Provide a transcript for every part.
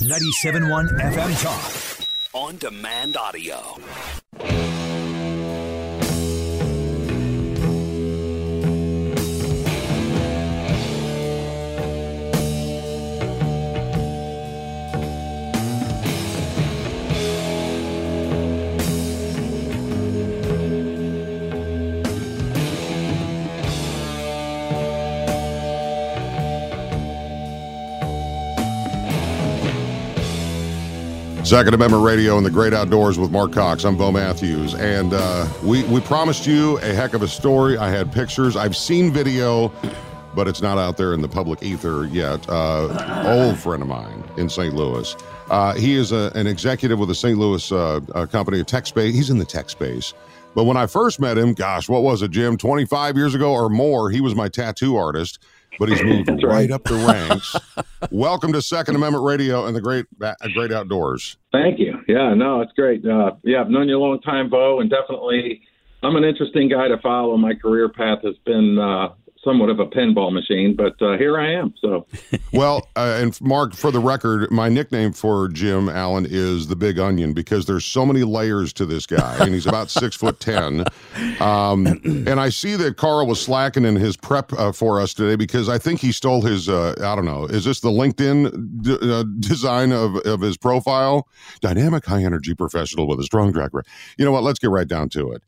97.1 FM Talk. On demand audio. Second Amendment Radio and the Great Outdoors with Marc Cox. I'm Bo Matthews, and uh, we we promised you a heck of a story. I had pictures. I've seen video, but it's not out there in the public ether yet. Uh, old friend of mine in St. Louis. Uh, he is a, an executive with a St. Louis uh, uh, company, tech space. He's in the tech space. But when I first met him, gosh, what was it, Jim? 25 years ago or more, he was my tattoo artist. But he's moved right up the ranks. Welcome to Second Amendment Radio and the Great Great Outdoors. Thank you. Yeah, no, it's great. Uh, yeah, I've known you a long time, Bo, and definitely I'm an interesting guy to follow. My career path has been uh, somewhat of a pinball machine, but uh, here I am. So, Well, uh, and Marc, for the record, my nickname for Jim Allen is the Big Onion because there's so many layers to this guy, and he's about six foot ten. Um, and I see that Carl was slacking in his prep uh, for us today because I think he stole his. Uh, I don't know. Is this the LinkedIn d- uh, design of of his profile? Dynamic, high energy professional with a strong track record. You know what? Let's get right down to it.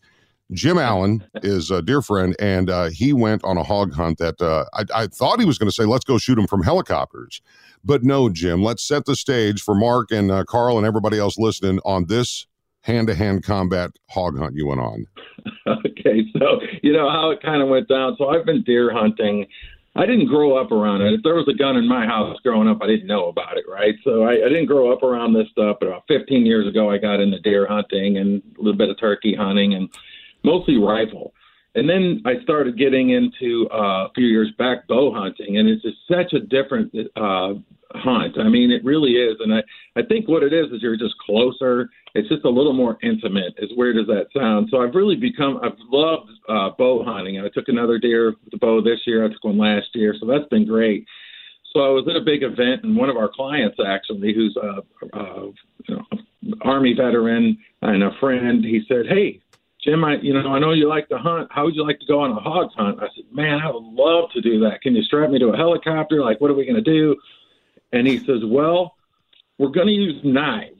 Jim Allen is a dear friend, and uh, he went on a hog hunt that uh, I, I thought he was going to say, let's go shoot him from helicopters. But no, Jim, let's set the stage for Marc and uh, Carl and everybody else listening on this hand to hand combat hog hunt you went on. okay, so you know how it kind of went down. So I've been deer hunting. I didn't grow up around it. If there was a gun in my house growing up, I didn't know about it, right? So I, I didn't grow up around this stuff. But about 15 years ago, I got into deer hunting and a little bit of turkey hunting and mostly rifle. And then I started getting into uh, a few years back bow hunting, and it's just such a different uh, hunt. I mean, it really is. And I, I think what it is is you're just closer. It's just a little more intimate. As weird as that sounds. So I've really become. I've loved uh, bow hunting. And I took another deer with the bow this year. I took one last year, so that's been great. So I was at a big event, and one of our clients actually, who's a, a you know, army veteran and a friend, he said, "Hey, Jim, I you know I know you like to hunt. How would you like to go on a hog hunt?" I said, "Man, I would love to do that. Can you strap me to a helicopter? Like, what are we going to do?" And he says, "Well, we're going to use knives."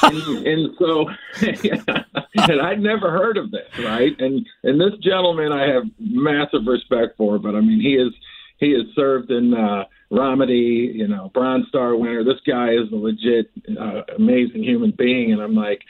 and, and so, and I'd never heard of this, right? And and this gentleman, I have massive respect for, but I mean, he is he has served in uh, Ramadi, you know, Bronze Star winner. This guy is a legit uh, amazing human being, and I'm like,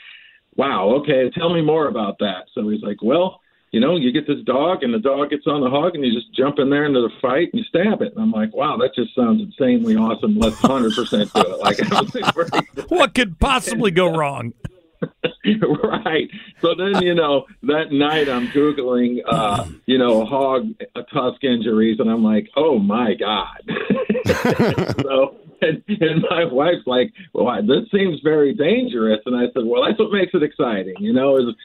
wow, okay, tell me more about that. So he's like, well, you know, you get this dog, and the dog gets on the hog, and you just jump in there into the fight and you stab it. And I'm like, wow, that just sounds insanely awesome. Let's 100% do it. Like, I was super What could possibly go wrong? right. So then, you know, that night I'm Googling, uh, you know, hog tusk injuries, and I'm like, oh my God. so, and, and my wife's like, well, this seems very dangerous. And I said, well, that's what makes it exciting. You know, as,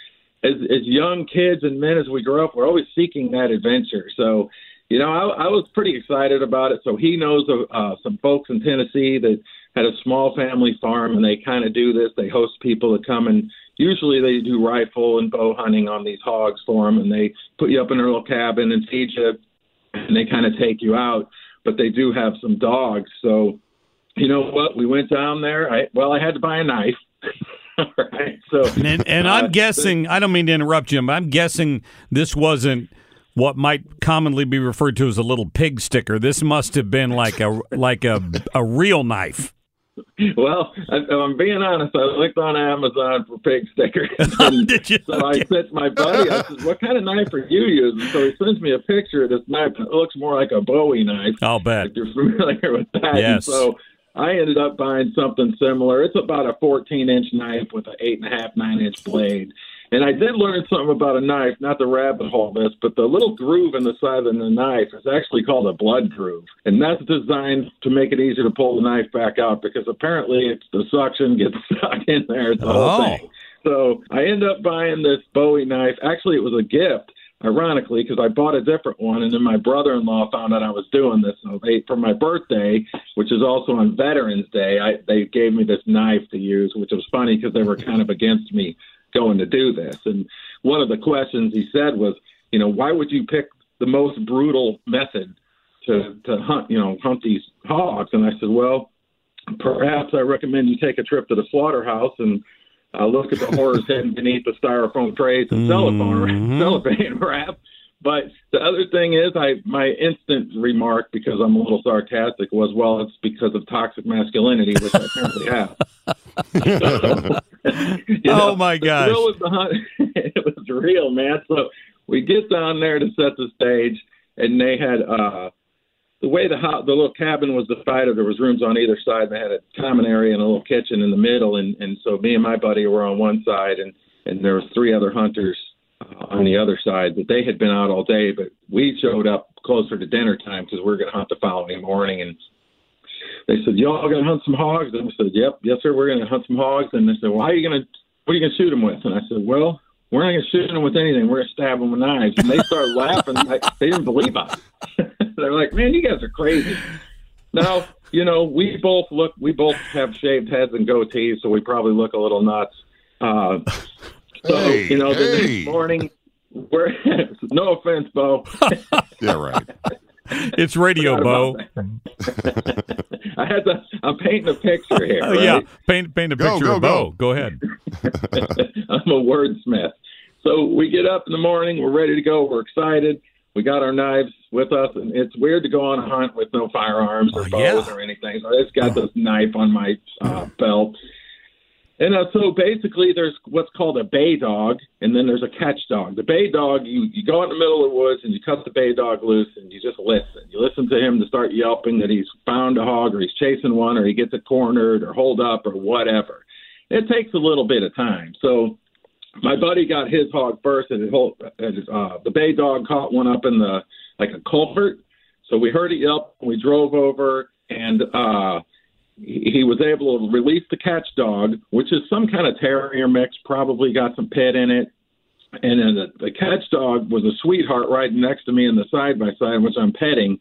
as, as young kids and men, as we grow up, we're always seeking that adventure. So, you know, I, I was pretty excited about it. So he knows uh, some folks in Tennessee that had a small family farm, and they kind of do this. They host people to come and usually they do rifle and bow hunting on these hogs for them, and they put you up in a little cabin and feed you, and they kind of take you out. But they do have some dogs, so you know what? We went down there. I well, I had to buy a knife. right. So And, and uh, I'm guessing, I don't mean to interrupt you, but I'm guessing this wasn't what might commonly be referred to as a little pig sticker. This must have been like a like a a real knife. Well, I, if I'm being honest. I looked on Amazon for pig stickers. And Did you? So I said to my buddy, I said, "What kind of knife are you using?" So he sends me a picture of this knife. It looks more like a Bowie knife. I'll bet. If you're familiar with that. And Yes. so I ended up buying something similar. It's about a 14 inch knife with an eight and a half, nine inch blade. And I did learn something about a knife, not the rabbit hole this, but the little groove in the side of the knife is actually called a blood groove. And that's designed to make it easier to pull the knife back out because apparently it's the suction gets stuck in there. It's the Oh. whole thing. So I end up buying this Bowie knife. Actually, it was a gift, ironically, because I bought a different one, and then my brother-in-law found out I was doing this. So they, for my birthday, which is also on Veterans Day, I, they gave me this knife to use, which was funny because they were kind of against me going to do this. And one of the questions he said was, you know, why would you pick the most brutal method to to hunt, you know, hunt these hogs? And I said, well, perhaps I recommend you take a trip to the slaughterhouse and uh, look at the horrors hidden beneath the styrofoam trays and cellophane, cellophane wrap. But the other thing is, I my instant remark because I'm a little sarcastic was, well, it's because of toxic masculinity, which I apparently have. You Oh, my gosh. was it was real, man. So we get down there to set the stage, and they had uh the way the ho- the little cabin was divided. There was rooms on either side. They had a common area and a little kitchen in the middle, and and so me and my buddy were on one side, and and there was three other hunters uh, on the other side. But they had been out all day, but we showed up closer to dinner time because we were going to hunt the following morning, and they said, "Y'all going to hunt some hogs?" And I said, "Yep, yes, sir. We're going to hunt some hogs." And they said, "Well, how are you going to? What are you going to shoot them with?" And I said, "Well, we're not going to shoot them with anything. We're going to stab them with knives." And they started laughing. Like, they didn't believe us. They're like, "Man, you guys are crazy." Now, you know, we both look. We both have shaved heads and goatees, so we probably look a little nuts. Uh, so, Hey, you know, the hey. next morning, we're no offense, Bo. Yeah, right. It's radio, Bo. I had to. I'm painting a picture here. Oh right? yeah, paint paint a Go, picture go, of Bo. go. Go ahead. I'm a wordsmith. So we get up in the morning, we're ready to go, we're excited. We got our knives with us, and it's weird to go on a hunt with no firearms or Oh, bows yeah. or anything. So I just got this knife on my uh, belt. And uh, so basically, there's what's called a bay dog, and then there's a catch dog. The bay dog, you, you go out in the middle of the woods and you cut the bay dog loose, and you just listen. You listen to him to start yelping that he's found a hog, or he's chasing one, or he gets it cornered, or hold up, or whatever. It takes a little bit of time. So my buddy got his hog first, and it hold, and, his, uh, the bay dog caught one up in the like a culvert. So we heard it yelp, and we drove over, and uh, he he was able to release the catch dog, which is some kind of terrier mix, probably got some pit in it. And then the, the catch dog was a sweetheart right next to me in the side by side, which I'm petting.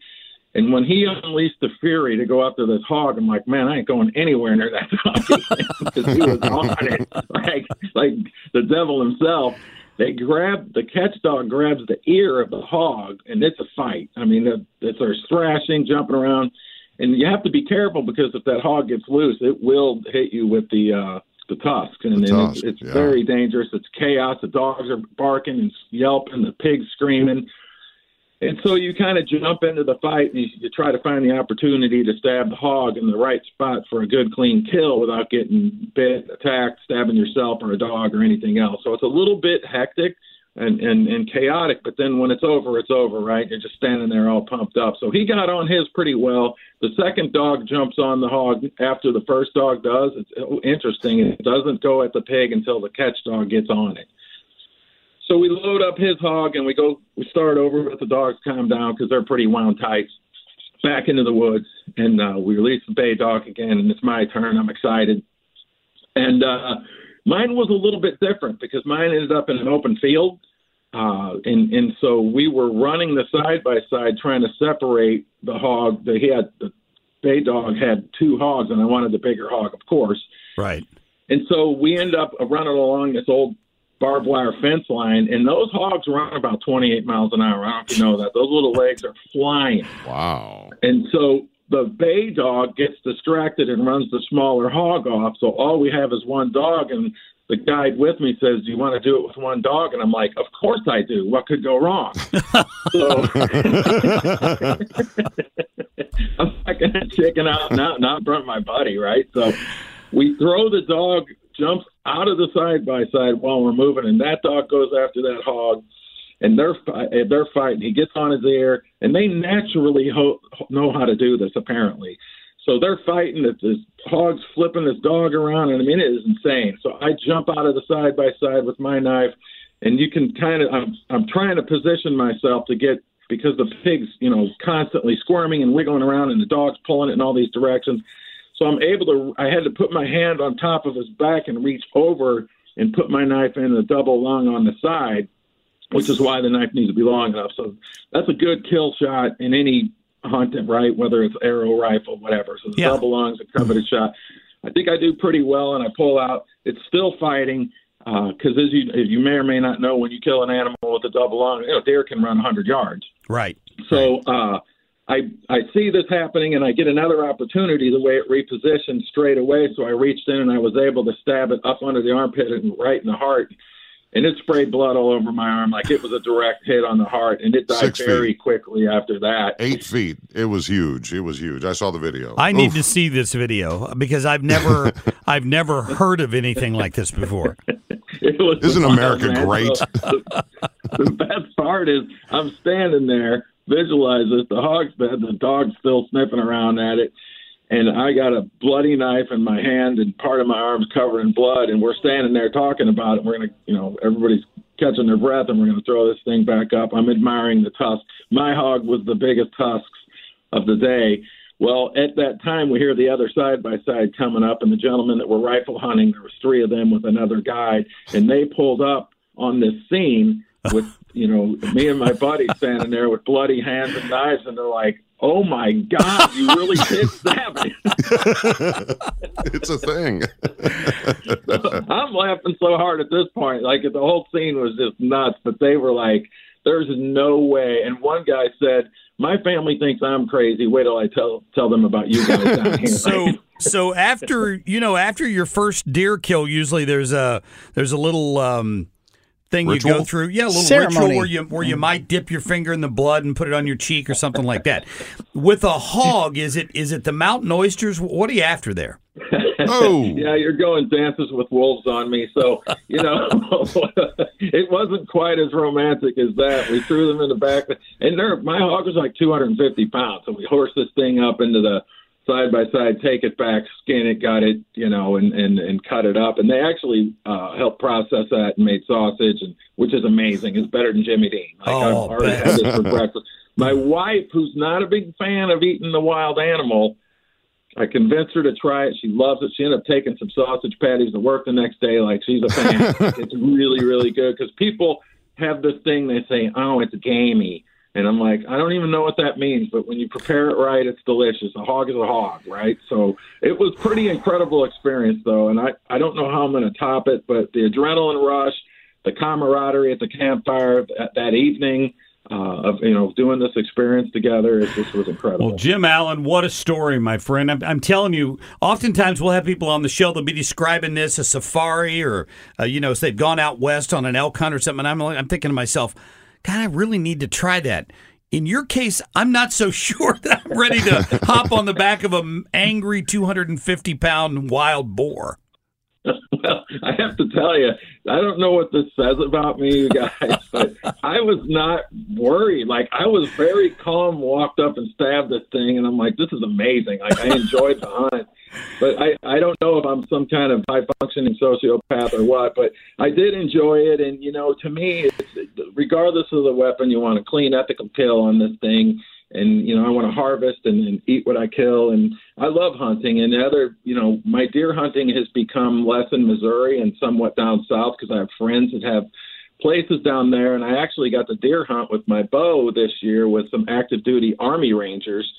And when he unleashed the fury to go after this hog, I'm like, man, I ain't going anywhere near that dog because he was on it like like the devil himself. They grab the catch dog grabs the ear of the hog, and it's a fight. I mean, it- it's there's thrashing, jumping around, and you have to be careful because if that hog gets loose, it will hit you with the uh, the tusk, and, and tusk, it's, it's yeah. very dangerous. It's chaos. The dogs are barking and yelping. The pigs screaming. And so you kind of jump into the fight and you, you try to find the opportunity to stab the hog in the right spot for a good, clean kill without getting bit, attacked, stabbing yourself or a dog or anything else. So it's a little bit hectic and, and, and chaotic, but then when it's over, it's over, right? You're just standing there all pumped up. So he got on his pretty well. The second dog jumps on the hog after the first dog does. It's oh, interesting. It doesn't go at the pig until the catch dog gets on it. So we load up his hog and we go. We start over with the dogs calm down because they're pretty wound tight. Back into the woods and uh, we release the bay dog again, and it's my turn. I'm excited. And uh, mine was a little bit different because mine ended up in an open field, uh, and and so we were running the side by side trying to separate the hog. That he had the bay dog had two hogs, and I wanted the bigger hog, of course. Right. And so we end up running along this old barbed wire fence line, and those hogs run about 28 miles an hour. I don't know if you know that. Those little legs are flying. Wow. And so the bay dog gets distracted and runs the smaller hog off. So all we have is one dog, and the guide with me says, "Do you want to do it with one dog?" And I'm like, "Of course I do. What could go wrong?" so I'm not gonna chicken out, not not front my buddy, right? So we throw the dog, jumps out of the side by side while we're moving, and that dog goes after that hog and they're eh, they're fighting. He gets on his ear, and they naturally ho- know how to do this apparently. So they're fighting. This, this hog's flipping this dog around, and I mean it is insane. So I jump out of the side by side with my knife, and you can kind of I'm I'm trying to position myself to get because the pig's you know constantly squirming and wiggling around, and the dog's pulling it in all these directions. So I'm able to. I had to put my hand on top of his back and reach over and put my knife in the double lung on the side which is why the knife needs to be long enough. So that's a good kill shot in any hunt, right? Whether it's arrow, rifle, whatever. So the Yeah. double lungs, a coveted shot. I think I do pretty well, and I pull out. It's still fighting because, as you as you may or may not know, when you kill an animal with a double lung, you know, deer can run 100 yards. Right. So uh, I I see this happening, and I get another opportunity the way it repositioned straight away. So I reached in and I was able to stab it up under the armpit and right in the heart, and it sprayed blood all over my arm like it was a direct hit on the heart, and it died Six very feet. quickly after that. Eight feet. It was huge. It was huge. I saw the video. I need to see this video because I've never I've never heard of anything like this before. It was Isn't America man. great? So, the, the best part is I'm standing there, visualize this, the hog's bed, the dog's still sniffing around at it, and I got a bloody knife in my hand and part of my arm's covered in blood, and we're standing there talking about it. We're gonna, you know, everybody's catching their breath, and we're gonna throw this thing back up. I'm admiring the tusks. My hog was the biggest tusks of the day. Well, at that time, we hear the other side by side coming up, and the gentlemen that were rifle hunting, there was three of them with another guide, and they pulled up on this scene with, you know, me and my buddy standing there with bloody hands and knives, and they're like, "Oh my God, you really did stab me!" it's a thing. I'm laughing so hard at this point, like the whole scene was just nuts. But they were like, "There's no way." And one guy said, "My family thinks I'm crazy. Wait till I tell tell them about you guys down here." So so after you know after your first deer kill, usually there's a there's a little um, thing you go through. Yeah, a little Ceremony. ritual where you where you might dip your finger in the blood and put it on your cheek or something like that. With a hog, is it is it the mountain oysters? What are you after there? Oh, yeah, you're going dances with wolves on me. So, you know, it wasn't quite as romantic as that. We threw them in the back, and they're, my hog was like 250 pounds. So we horsed this thing up into the side by side, take it back, skin it, got it, you know, and and and cut it up. And they actually uh, helped process that and made sausage, and which is amazing. It's better than Jimmy Dean. Like Oh, I've already had this for breakfast. My wife, who's not a big fan of eating the wild animal, I convinced her to try it. She loves it. She ended up taking some sausage patties to work the next day. Like she's a fan. it's really, really good because people have this thing they say, "Oh, it's gamey," and I'm like, I don't even know what that means. But when you prepare it right, it's delicious. A hog is a hog, right? So it was pretty incredible experience, though, and I I don't know how I'm going to top it, but the adrenaline rush, the camaraderie at the campfire that, that evening. Uh, of you know doing this experience together, it just was incredible. Well, Jim Allen, what a story, my friend. I'm, I'm telling you, oftentimes we'll have people on the show, they'll be describing this a safari or, uh, you know, so they've gone out west on an elk hunt or something. And I'm, I'm thinking to myself, God, I really need to try that. In your case, I'm not so sure that I'm ready to hop on the back of an angry 250 pound wild boar. Well, I have to tell you, I don't know what this says about me, you guys, but I was not worried. Like I was very calm, walked up and stabbed this thing, and I'm like, this is amazing. Like I enjoyed the hunt, but I I don't know if I'm some kind of high functioning sociopath or what. But I did enjoy it, and you know, to me, it's, regardless of the weapon, you want a clean, ethical kill on this thing and you know I want to harvest and, and eat what I kill, and I love hunting. And the other, you know, my deer hunting has become less in Missouri and somewhat down south because I have friends that have places down there, and I actually got to deer hunt with my bow this year with some active duty Army Rangers.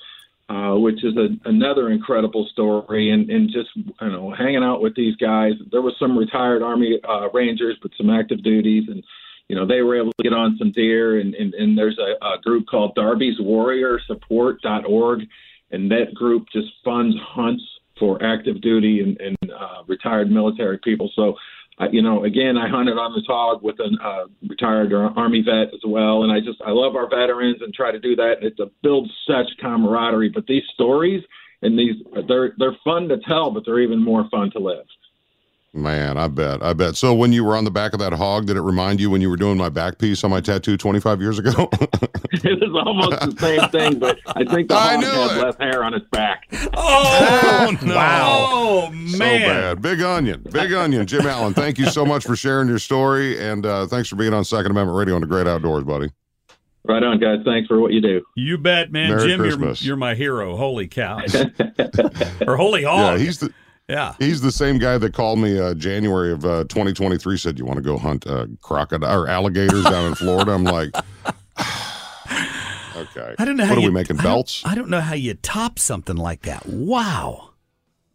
Uh, which is a, another incredible story, and, and just you know hanging out with these guys. There was some retired Army uh, Rangers, but some active duties, and you know, they were able to get on some deer and, and, and there's a, a group called Darby's Warrior Support.org. and that group just funds hunts for active duty and, and uh, retired military people. So, uh, you know, again, I hunted on this hog with a uh, retired Army vet as well, and I just I love our veterans and try to do that. It builds such camaraderie. But these stories and these they're they're fun to tell, but they're even more fun to live. Man, I bet. I bet. So when you were on the back of that hog, did it remind you when you were doing my back piece on my tattoo 25 years ago? it was almost the same thing, but I think the I hog had it. less hair on its back. Oh, no. Oh, So bad. Big onion. Big onion. Jim Allen, thank you so much for sharing your story. And uh, thanks for being on Second Amendment Radio on the Great Outdoors, buddy. Right on, guys. Thanks for what you do. You bet, man. Merry Jim, you're, Christmas. you're my hero. Holy cow. or holy hog. Yeah, he's the. Yeah. He's the same guy that called me uh, January of uh, 2023. Said you want to go hunt uh, crocodile or alligators down in Florida. I'm like, okay. I don't know What how are you, we making I don't- belts? I don't know how you top something like that. Wow.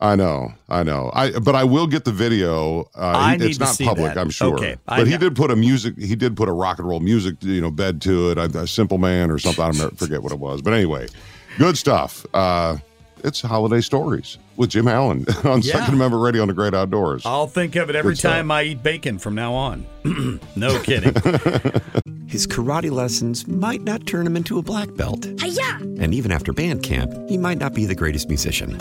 I know, I know. I but I will get the video. Uh, I he- need it's not public, that. I'm sure. Okay, I but he did put a music. He did put a rock and roll music, you know, bed to it. A, a simple man or something. I don't forget what it was. But anyway, good stuff. Uh, it's holiday stories with Jim Allen on Yeah. Second Amendment Radio on the Great Outdoors. I'll think of it every Good stuff. Uh, time I eat bacon from now on. no kidding. His karate lessons might not turn him into a black belt. And even after band camp, he might not be the greatest musician.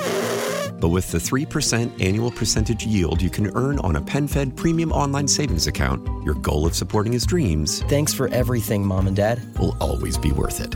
But with the 3% annual percentage yield you can earn on a PenFed premium online savings account, your goal of supporting his dreams Thanks for everything, Mom and Dad. will always be worth it.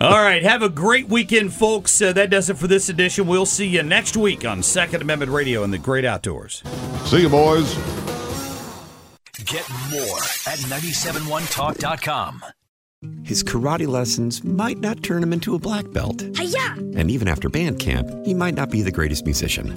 All right. Have a great weekend, folks. Uh, that does it for this edition. We'll see you next week on Second Amendment Radio in the Great Outdoors. See you, boys. Get more at 971talk.com. His karate lessons might not turn him into a black belt. And even after band camp, he might not be the greatest musician.